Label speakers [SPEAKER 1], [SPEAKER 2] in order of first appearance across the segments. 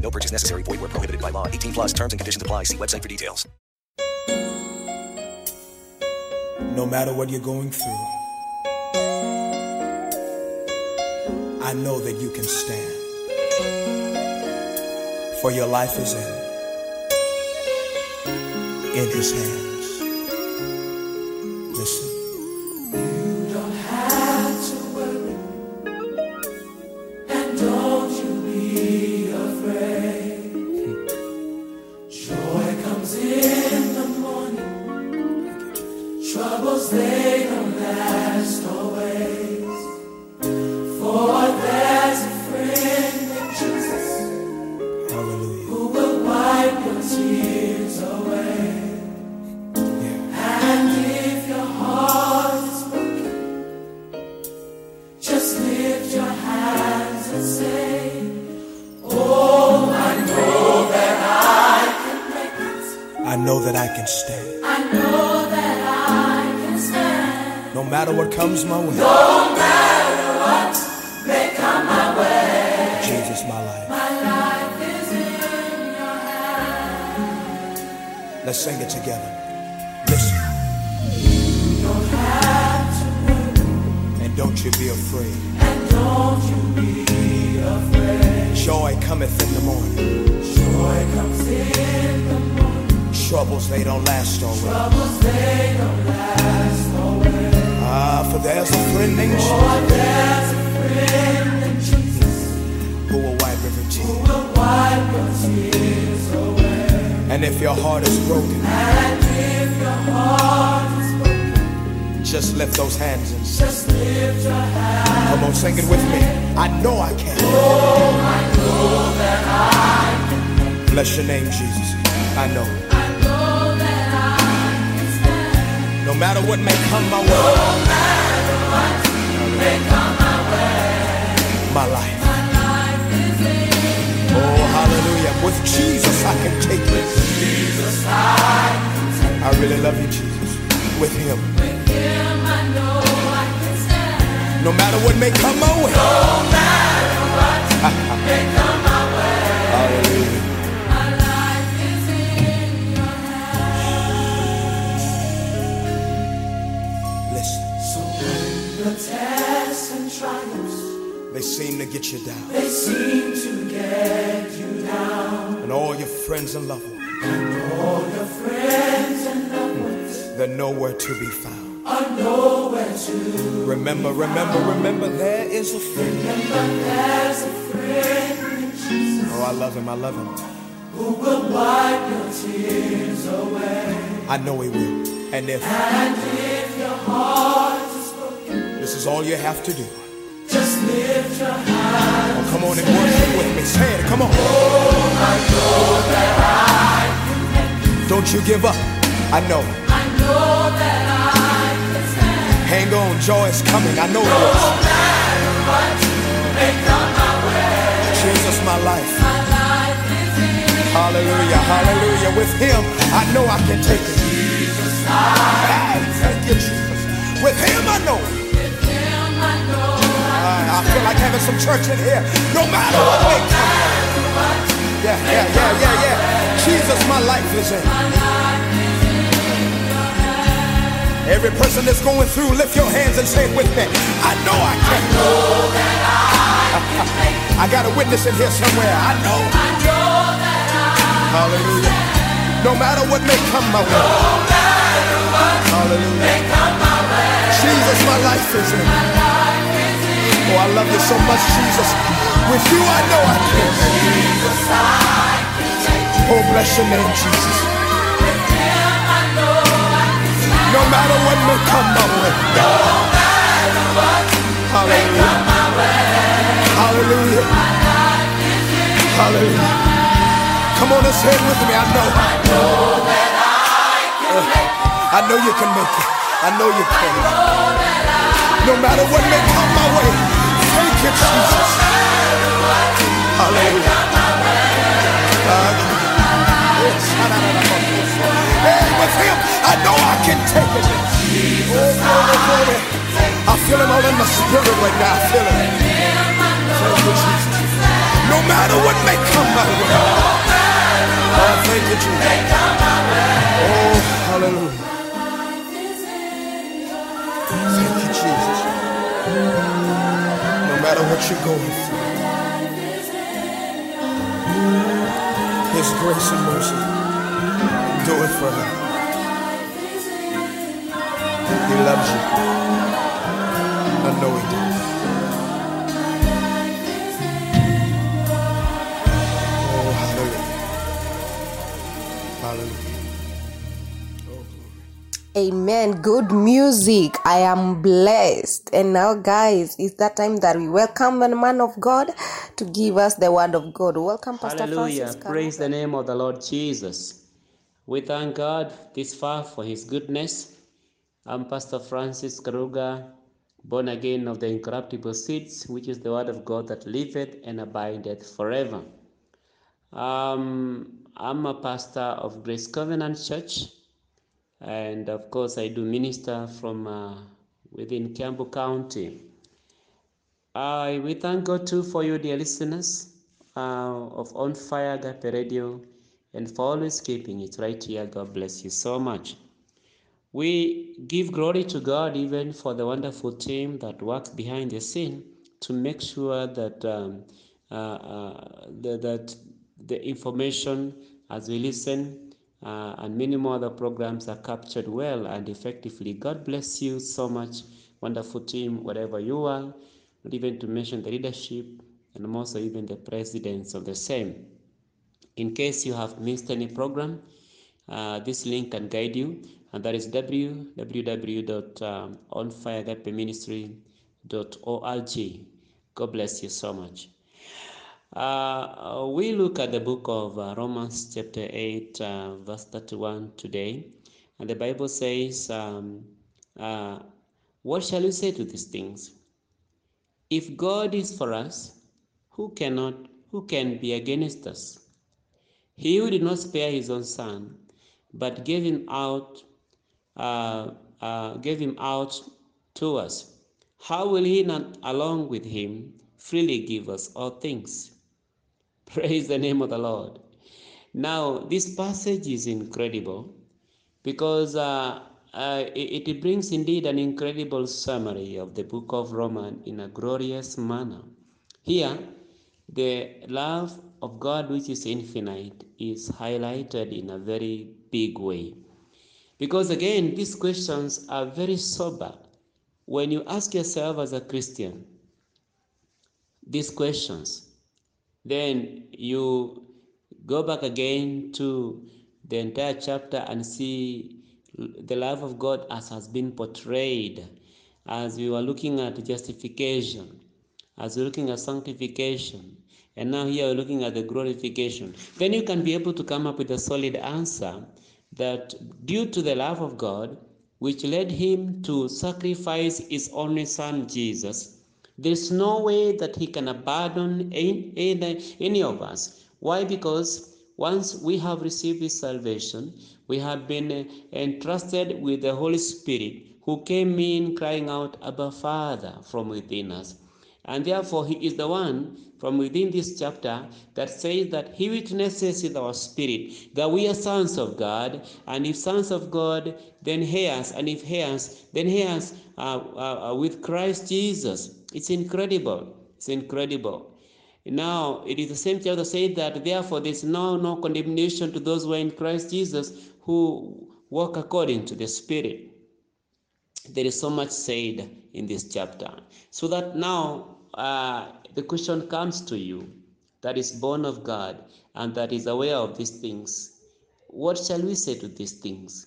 [SPEAKER 1] No purchase necessary. Void where prohibited by law. 18 plus terms and conditions apply. See website for details.
[SPEAKER 2] No matter what you're going through, I know that you can stand. For your life is in, in his hands.
[SPEAKER 3] Don't
[SPEAKER 2] you be afraid.
[SPEAKER 3] and don't you be afraid.
[SPEAKER 2] Joy cometh in the morning.
[SPEAKER 3] Joy comes in the morning.
[SPEAKER 2] Troubles, they don't last always.
[SPEAKER 3] Troubles they don't last always.
[SPEAKER 2] Ah, for there's a friend named Jesus
[SPEAKER 3] For there's a friend in Jesus
[SPEAKER 2] who will wipe every
[SPEAKER 3] who will wipe your tears away.
[SPEAKER 2] And if your heart is broken,
[SPEAKER 3] And if your heart is broken,
[SPEAKER 2] just lift those hands and sing.
[SPEAKER 3] just lift your hand.
[SPEAKER 2] Come on, sing it with me. I know I can. Oh, I know that I. Bless your name, Jesus. I know.
[SPEAKER 3] I know that I can stand.
[SPEAKER 2] No matter what may come my way,
[SPEAKER 3] No matter what may come my way.
[SPEAKER 2] my life.
[SPEAKER 3] My life is in
[SPEAKER 2] Oh, hallelujah. With Jesus, I can take it.
[SPEAKER 3] Jesus. I
[SPEAKER 2] I really love you, Jesus. With Him.
[SPEAKER 3] with Him
[SPEAKER 2] No matter what may come my way.
[SPEAKER 3] No matter what may come my way.
[SPEAKER 2] Hallelujah.
[SPEAKER 3] My life is in your hands.
[SPEAKER 2] Listen,
[SPEAKER 3] So when the tests and trials
[SPEAKER 2] they seem to get you down.
[SPEAKER 3] they seem to get you down,
[SPEAKER 2] And all your friends and loved ones,
[SPEAKER 3] all your friends and loved ones
[SPEAKER 2] they're nowhere to be found. Remember, remember, remember, there is a friend.
[SPEAKER 3] Remember, there's a friend in Jesus
[SPEAKER 2] Oh, I love him, I love him.
[SPEAKER 3] who will wipe your tears away.
[SPEAKER 2] I know he will. And if
[SPEAKER 3] And if your heart is broken,
[SPEAKER 2] this is all you have to do,
[SPEAKER 3] just lift your hand.
[SPEAKER 2] oh, come on and worship with me. Say it, come on. Don't you give up. I know Hang on, joy is coming. I know it
[SPEAKER 3] No matter what may come my way.
[SPEAKER 2] Jesus, my life.
[SPEAKER 3] My life is in
[SPEAKER 2] Hallelujah, hallelujah. With him, I know I can take it.
[SPEAKER 3] Jesus. I
[SPEAKER 2] Ah, Thank you, Jesus. With him, I know.
[SPEAKER 3] with Him I know I
[SPEAKER 2] I, I feel like having some church in here. No matter what may come. Yeah, yeah, yeah, yeah, yeah. Jesus, my life is in. Every person that's going through, lift your hands and say it with me. I know I can.
[SPEAKER 3] I Know that I can make it.
[SPEAKER 2] I got a witness in here somewhere. I know.
[SPEAKER 3] I know that I
[SPEAKER 2] Hallelujah. No matter what may come my way.
[SPEAKER 3] no matter what
[SPEAKER 2] Hallelujah.
[SPEAKER 3] may come my way.
[SPEAKER 2] Jesus, my life is in.
[SPEAKER 3] My life is in
[SPEAKER 2] Oh, I love you so much, Jesus. With you, I know I can.
[SPEAKER 3] Jesus. I can.
[SPEAKER 2] Oh, bless your name, Jesus. No matter what may come my way.
[SPEAKER 3] No matter what may come my way.
[SPEAKER 2] Hallelujah. Hallelujah. Come on and say it with me. I know.
[SPEAKER 3] know that
[SPEAKER 2] I know you can make it. I know you can. No matter what may come my way. Thank you, Jesus. Hallelujah. Hey, with him, I know I can take it. Oh, glory, glory. I feel him all in my spirit right now. I feel him. Thank you, Jesus. No matter what may come my way. Oh, thank you, Jesus. Oh, hallelujah. Thank you, Jesus. No matter what you're going through, His grace and mercy do it for him. He loves you. I know He does. Oh, hallelujah. Hallelujah. Oh, glory.
[SPEAKER 4] Amen. Good music. I am blessed. And now, guys, it's that time that we welcome the man of God to give us the word of God. Welcome, Pastor
[SPEAKER 5] Hallelujah.
[SPEAKER 4] Francis.
[SPEAKER 5] Praise the name of the Lord Jesus. We thank God this far for his goodness. I'm Pastor Francis Karuga, born again of the incorruptible seeds, which is the word of God that liveth and abideth forever. Um, I'm a pastor of Grace Covenant Church, and of course, I do minister from uh, within Campbell County. I we thank God too for you, dear listeners uh, of On Fire Agape Radio, and for always keeping it right here. God bless you so much. We give glory to God even for the wonderful team that works behind the scene to make sure that um, uh, uh, the, that the information as we listen uh, and many more other programs are captured well and effectively. God bless you so much, wonderful team, wherever you are, not even to mention the leadership and also even the presidents of the same. In case you have missed any program, uh, this link can guide you, and that is www.onfireagapeministry.org. God bless you so much. Uh, we look at the book of uh, Romans, chapter 8, uh, verse 31 today, and the Bible says, um, uh, What shall we say to these things? If God is for us, who cannot, who can be against us? He who did not spare his own son, but gave him out, uh, uh, gave him out to us, how will he not, along with him, freely give us all things? Praise the name of the Lord. Now, this passage is incredible because uh, uh, it, it brings indeed an incredible summary of the book of Romans in a glorious manner. Here, the love of God, which is infinite, is highlighted in a very big way. Because again, these questions are very sober. When you ask yourself as a Christian these questions, then you go back again to the entire chapter and see the love of God as has been portrayed as we were looking at justification, as we're looking at sanctification, and now here we're looking at the glorification. Then you can be able to come up with a solid answer that due to the love of God, which led him to sacrifice his only son Jesus, there's no way that he can abandon any, any of us. Why? Because once we have received his salvation, we have been uh, entrusted with the Holy Spirit who came in crying out, Abba Father, from within us. And therefore, he is the one from within this chapter that says that he witnesses in our spirit that we are sons of God, and if sons of God, then heirs, and if heirs, then heirs uh, uh, with Christ Jesus. It's incredible. It's incredible. Now, it is the same chapter says that therefore there's now no condemnation to those who are in Christ Jesus who walk according to the Spirit. There is so much said in this chapter. So that now uh, the question comes to you that is born of God and that is aware of these things. What shall we say to these things?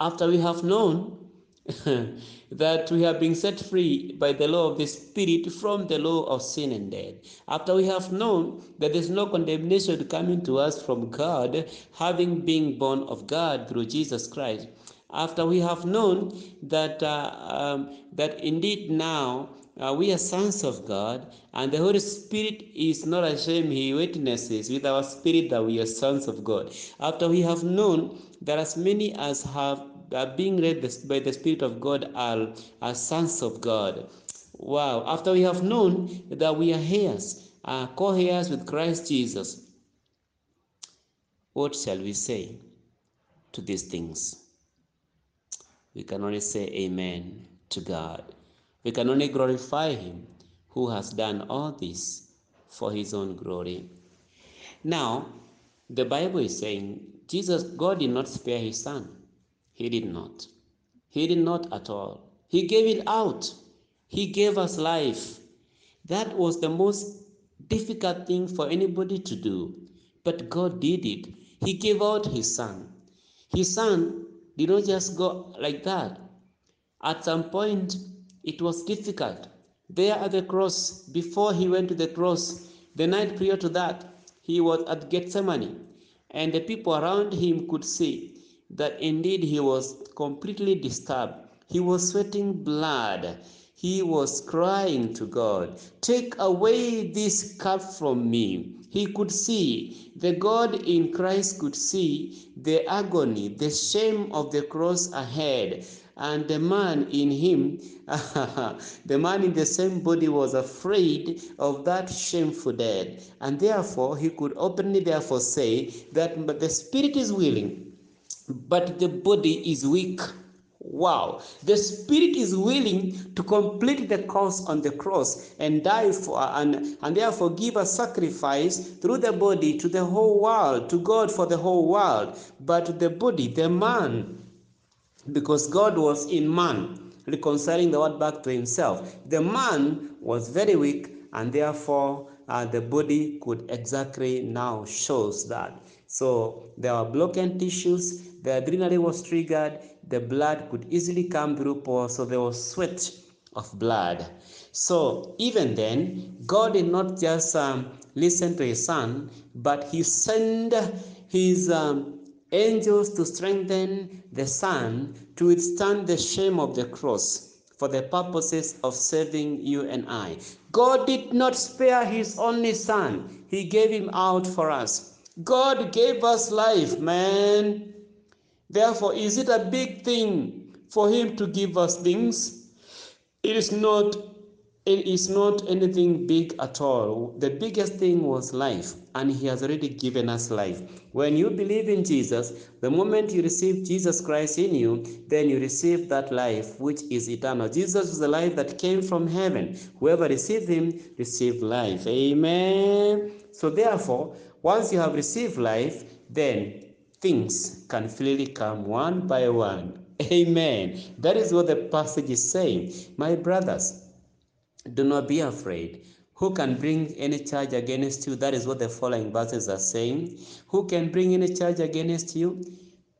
[SPEAKER 5] After we have known that we have been set free by the law of the Spirit from the law of sin and death. After we have known that there's no condemnation coming to us from God, having been born of God through Jesus Christ. after we have known that uh, um, that indeed now uh, we are sons of God, and the Holy Spirit is not ashamed, He witnesses with our spirit that we are sons of God. After we have known that as many as have are being led by the Spirit of God are, are sons of God. Wow. After we have known that we are heirs, uh, co heirs with Christ Jesus, what shall we say to these things? We can only say Amen to God. We can only glorify Him who has done all this for His own glory. Now, the Bible is saying Jesus, God did not spare His Son. He did not. He did not at all. He gave it out. He gave us life. That was the most difficult thing for anybody to do. But God did it. He gave out His Son. His Son did not just go like that. At some point, it was difficult. There at the cross, before he went to the cross, the night prior to that, he was at Gethsemane, and the people around him could see that indeed he was completely disturbed. He was sweating blood. He was crying to God, Take away this cup from me. He could see, the God in Christ could see the agony, the shame of the cross ahead. And the man in him, the man in the same body was afraid of that shameful death. And therefore, he could openly therefore say that the spirit is willing, but the body is weak. Wow, the spirit is willing to complete the course on the cross and die for and, and therefore give a sacrifice through the body to the whole world, to God for the whole world. But the body, the man, because God was in man, reconciling the world back to himself. The man was very weak, and therefore uh, the body could exactly now shows that. So there were broken tissues, the adrenaline was triggered, the blood could easily come through pores, so there was sweat of blood. So even then, God did not just um, listen to his son, but he sent his um, angels to strengthen the son to withstand the shame of the cross for the purposes of saving you and I. God did not spare his only son, he gave him out for us. God gave us life, man. Therefore, is it a big thing for him to give us things? It is not it is not anything big at all. The biggest thing was life, and He has already given us life. When you believe in Jesus, the moment you receive Jesus Christ in you, then you receive that life which is eternal. Jesus is the life that came from heaven. Whoever received Him received life. Amen. So, therefore, once you have received life, then things can freely come one by one. Amen. That is what the passage is saying. My brothers, do not be afraid. Who can bring any charge against you? That is what the following verses are saying. Who can bring any charge against you?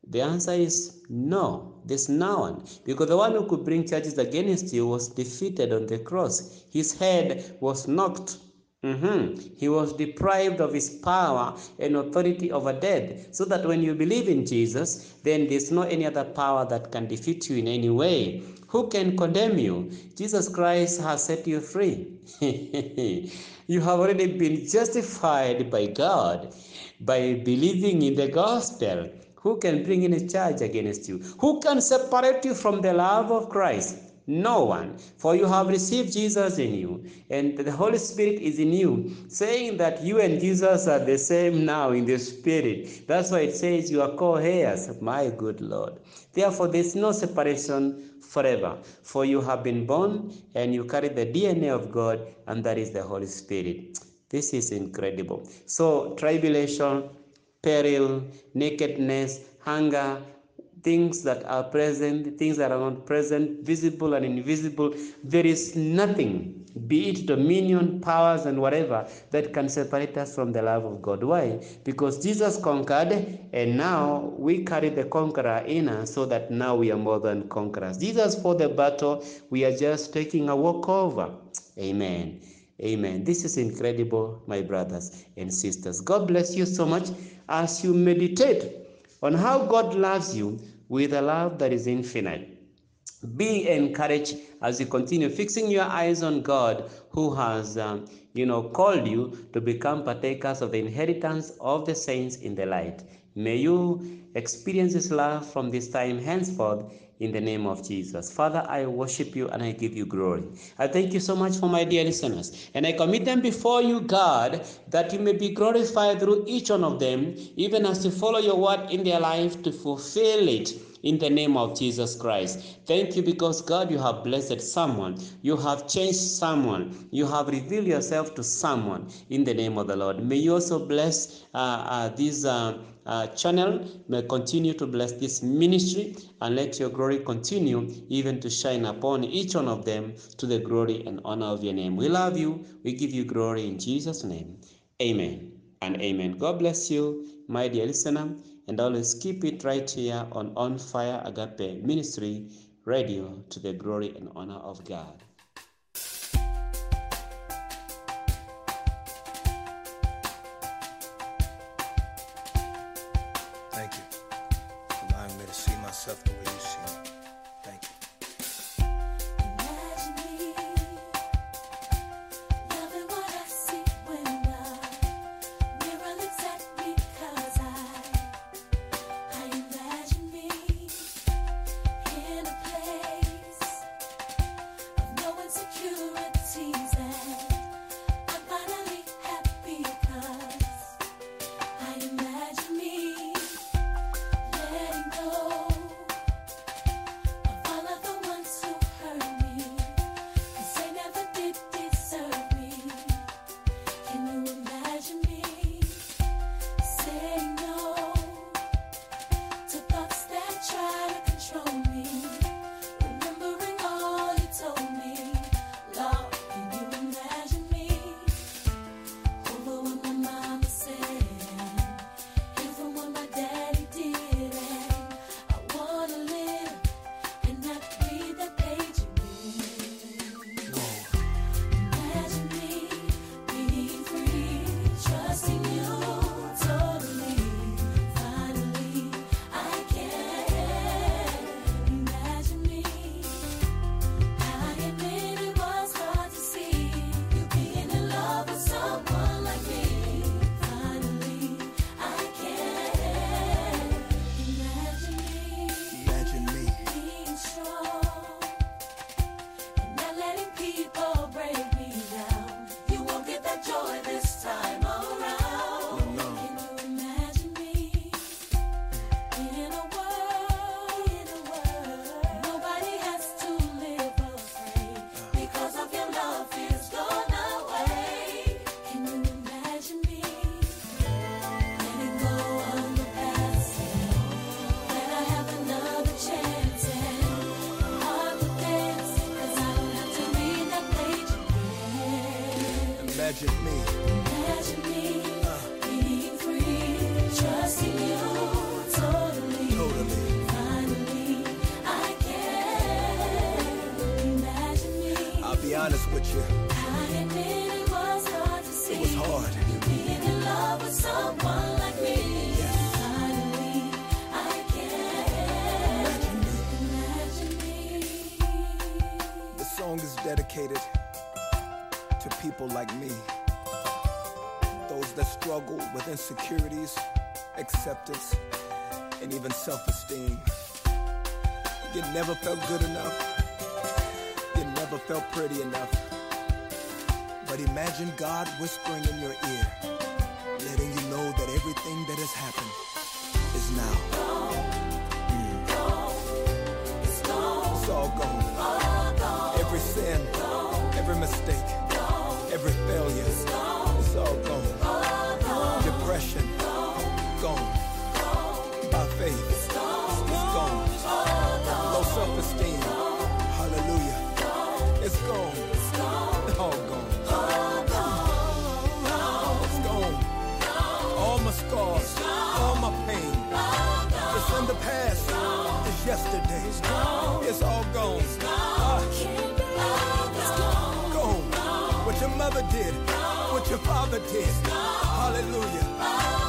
[SPEAKER 5] The answer is no. There's no one. Because the one who could bring charges against you was defeated on the cross. His head was knocked Mm-hmm. He was deprived of his power and authority over death. So that when you believe in Jesus, then there's no any other power that can defeat you in any way. Who can condemn you? Jesus Christ has set you free. you have already been justified by God by believing in the gospel. Who can bring any charge against you? Who can separate you from the love of Christ? No one. For you have received Jesus in you, and the Holy Spirit is in you, saying that you and Jesus are the same now in the Spirit. That's why it says you are co heirs, my good Lord. Therefore, there's no separation forever. For you have been born and you carry the DNA of God, and that is the Holy Spirit. This is incredible. So, tribulation, peril, nakedness, hunger, things that are present, things that are not present, visible and invisible. There is nothing, be it dominion, powers, and whatever, that can separate us from the love of God. Why? Because Jesus conquered, and now we carry the conqueror in us, so that now we are more than conquerors. Jesus fought the battle, we are just taking a walkover. Amen. Amen. This is incredible, my brothers and sisters. God bless you so much as you meditate on how God loves you,
[SPEAKER 6] with a love that is infinite. Be encouraged as you continue fixing your eyes on God, who has, um, you know, called you to become partakers of the inheritance of the saints in the light. May you experience His love from this time henceforth in the name of Jesus. Father, I worship you and I give you glory. I thank you so much for my dear listeners. And I commit them before you, God, that you may be glorified through each one of them, even as you follow your word in their life to fulfill it in the name of Jesus Christ. Thank you because God, you have blessed someone, you have changed someone, you have revealed yourself to someone in the name of the Lord. May you also bless uh, uh, this uh, uh, channel, may continue to bless this ministry, and let your glory continue even to shine upon each one of them to the glory and honor of your name. We love you, we give you glory in Jesus' name. Amen and amen. God bless you, my dear listener and always keep it right here on On Fire Agape Ministry Radio to the glory and honor of God.
[SPEAKER 7] Insecurities,
[SPEAKER 2] acceptance, and even self esteem. You never felt good enough. You never felt pretty enough. But imagine God whispering in your ear, letting you know that everything that has happened is now. Mm. It's all gone. Every sin, every mistake, every failure, it's all gone. It's yesterday. It's all gone. Ah, gone. What your mother did, what your father did. Hallelujah.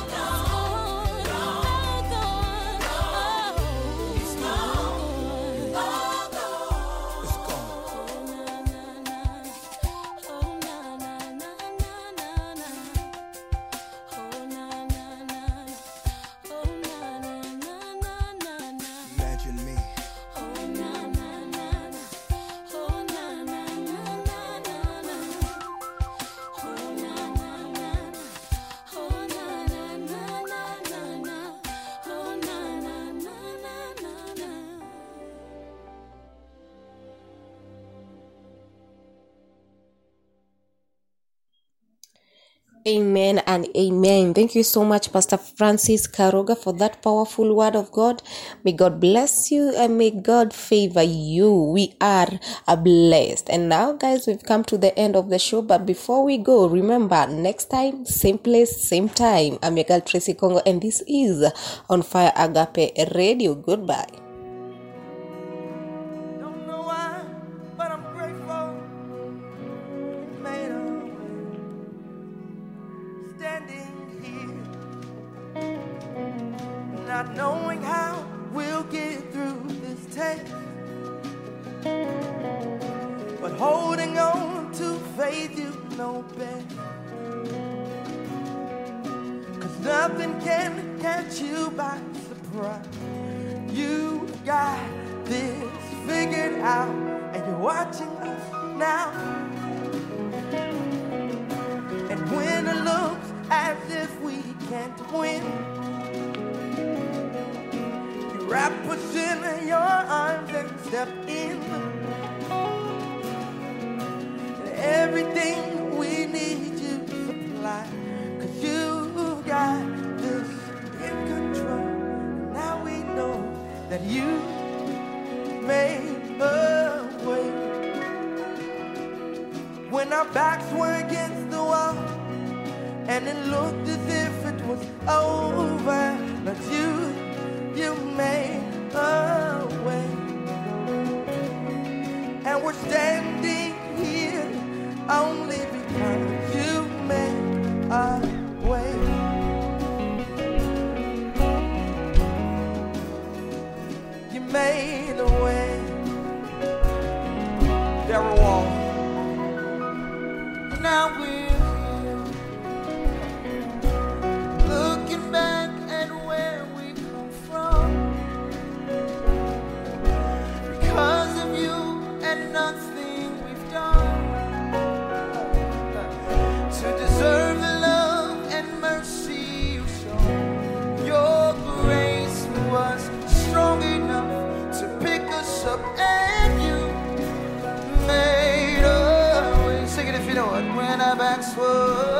[SPEAKER 4] Amen and amen. Thank you so much, Pastor Francis Karuga, for that powerful word of God. May God bless you and may God favor you. We are blessed. And now, guys, we've come to the end of the show. But before we go, remember next time, same place, same time. I'm your girl Tracy Congo, and this is on Fire Agape Radio. Goodbye.
[SPEAKER 8] Not knowing how we'll get through this test, but holding on to faith you know best. Cause nothing can catch you by surprise. You got this figured out, and you're watching us now. And when it looks as if we can't win, wrap us in your arms and step in. Everything we need you supply, cause you've got this in control. Now we know that you made a way. When our backs were against the wall and it looked as if it was over, but you, you made a way. And we're standing here only because up, and you made a way. Sing it if you know it. When backs were,